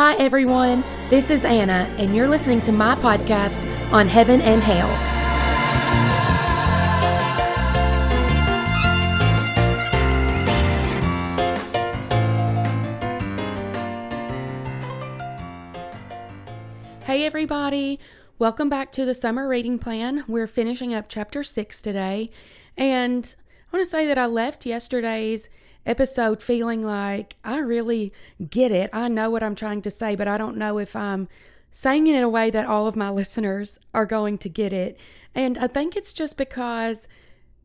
Hi, everyone. This is Anna, and you're listening to my podcast on Heaven and Hale. Hey, everybody. Welcome back to the summer reading plan. We're finishing up chapter six today. And I want to say that I left yesterday's episode feeling like I really get it. I know what I'm trying to say, but I don't know if I'm saying it in a way that all of my listeners are going to get it. And I think it's just because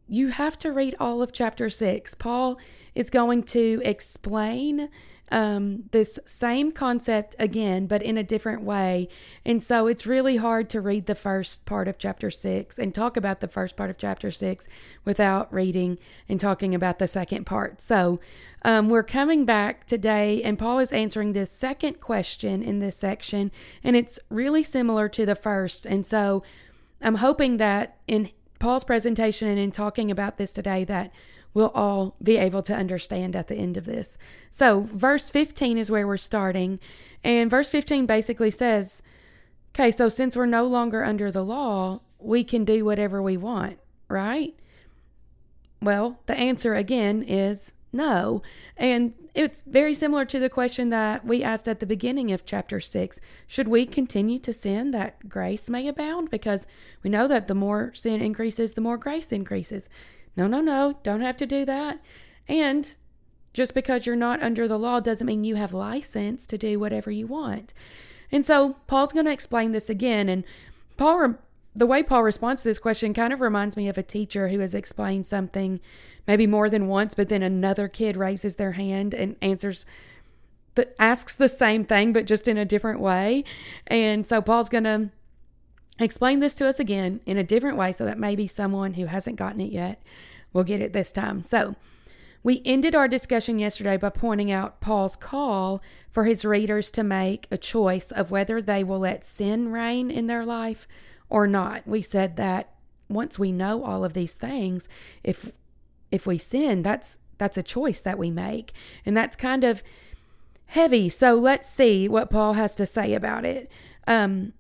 you have to read all of chapter six. Paul is going to explain um, this same concept again, but in a different way. And so it's really hard to read the first part of chapter six and talk about the first part of chapter six without reading and talking about the second part. So um, we're coming back today, and Paul is answering this second question in this section, and it's really similar to the first. And so I'm hoping that in Paul's presentation and in talking about this today, that we'll all be able to understand at the end of this. So, verse 15 is where we're starting. And verse 15 basically says, okay, so since we're no longer under the law, we can do whatever we want, right? Well, the answer again is no. And it's very similar to the question that we asked at the beginning of chapter 6. Should we continue to sin that grace may abound? Because we know that the more sin increases, the more grace increases. No, no, no, don't have to do that. And just because you're not under the law doesn't mean you have license to do whatever you want. And so Paul's going to explain this again. And Paul, the way Paul responds to this question kind of reminds me of a teacher who has explained something maybe more than once, but then another kid raises their hand and answers but asks the same thing but just in a different way. And so Paul's going to explain this to us again in a different way so that maybe someone who hasn't gotten it yet will get it this time. So, we ended our discussion yesterday by pointing out Paul's call for his readers to make a choice of whether they will let sin reign in their life or not. We said that once we know all of these things, if if we sin, that's that's a choice that we make. And that's kind of heavy. So let's see what Paul has to say about it. Um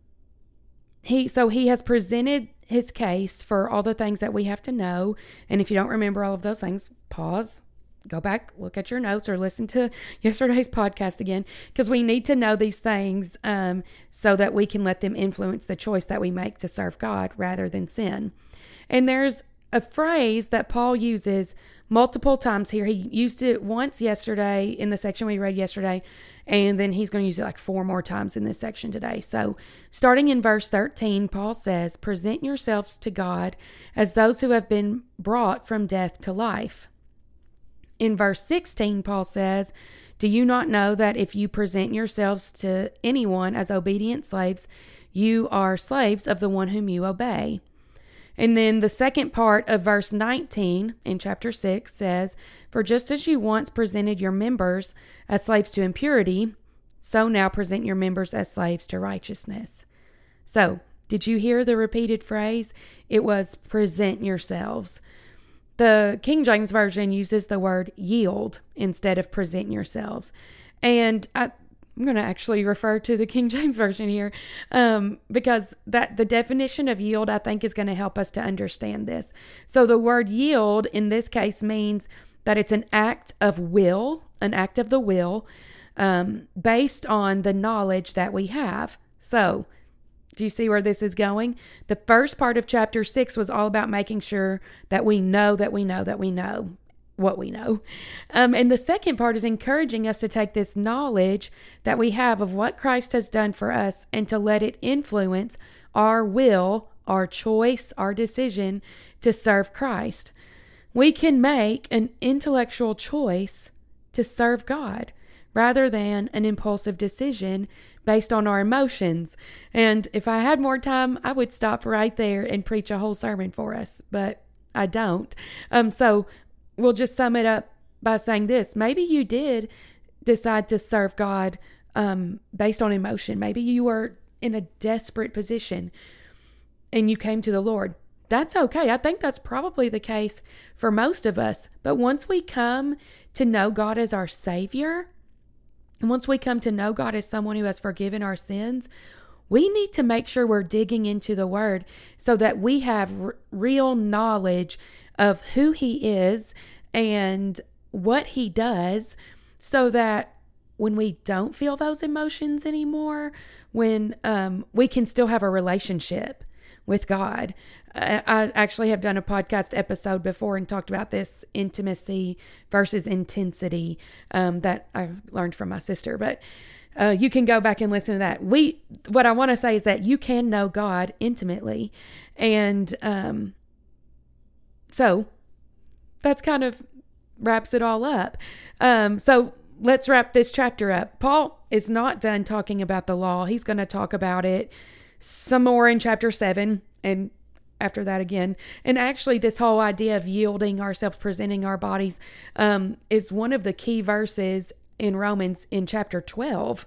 he so he has presented his case for all the things that we have to know. And if you don't remember all of those things, pause, go back, look at your notes, or listen to yesterday's podcast again, because we need to know these things um, so that we can let them influence the choice that we make to serve God rather than sin. And there's a phrase that Paul uses multiple times here. He used it once yesterday in the section we read yesterday, and then he's going to use it like four more times in this section today. So, starting in verse 13, Paul says, Present yourselves to God as those who have been brought from death to life. In verse 16, Paul says, Do you not know that if you present yourselves to anyone as obedient slaves, you are slaves of the one whom you obey? And then the second part of verse 19 in chapter 6 says, For just as you once presented your members as slaves to impurity, so now present your members as slaves to righteousness. So, did you hear the repeated phrase? It was present yourselves. The King James Version uses the word yield instead of present yourselves. And I, I'm going to actually refer to the King James Version here um, because that the definition of yield, I think, is going to help us to understand this. So the word yield in this case means that it's an act of will, an act of the will, um, based on the knowledge that we have. So, do you see where this is going? The first part of chapter six was all about making sure that we know that we know that we know what we know. Um, and the second part is encouraging us to take this knowledge that we have of what Christ has done for us and to let it influence our will, our choice, our decision to serve Christ. We can make an intellectual choice to serve God rather than an impulsive decision based on our emotions. And if I had more time, I would stop right there and preach a whole sermon for us, but I don't. Um, so we'll just sum it up by saying this maybe you did decide to serve God um, based on emotion. Maybe you were in a desperate position and you came to the Lord. That's okay. I think that's probably the case for most of us. But once we come to know God as our Savior, And once we come to know God as someone who has forgiven our sins, we need to make sure we're digging into the Word so that we have r- real knowledge of who He is and what He does, so that when we don't feel those emotions anymore, when um, we can still have a relationship with God. I, actually have done a podcast episode before and talked about this intimacy versus intensity um, that I've learned from my sister. But uh, you can go back and listen to that. We, what I want to say is that you can know God intimately, and um, so that's kind of wraps it all up. Um, so let's wrap this chapter up. Paul is not done talking about the law. He's going to talk about it some more in chapter seven and after that again. And actually, this whole idea of yielding ourselves, presenting our bodies, um, is one of the key verses in Romans in chapter 12.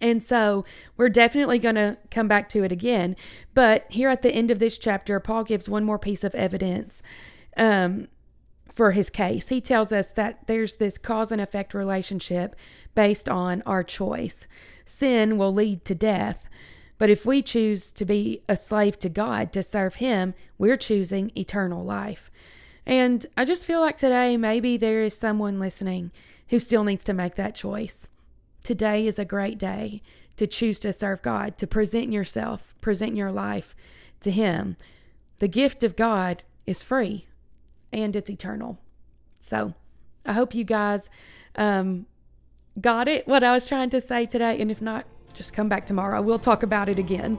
And so we're definitely going to come back to it again. But here at the end of this chapter, Paul gives one more piece of evidence um, for his case. He tells us that there's this cause and effect relationship based on our choice. Sin will lead to death, but if we choose to be a slave to God, to serve Him, we're choosing eternal life. And I just feel like today, maybe there is someone listening who still needs to make that choice. Today is a great day to choose to serve God, to present yourself, present your life to Him. The gift of God is free and it's eternal. So I hope you guys um, got it, what I was trying to say today. And if not, just come back tomorrow. We'll talk about it again.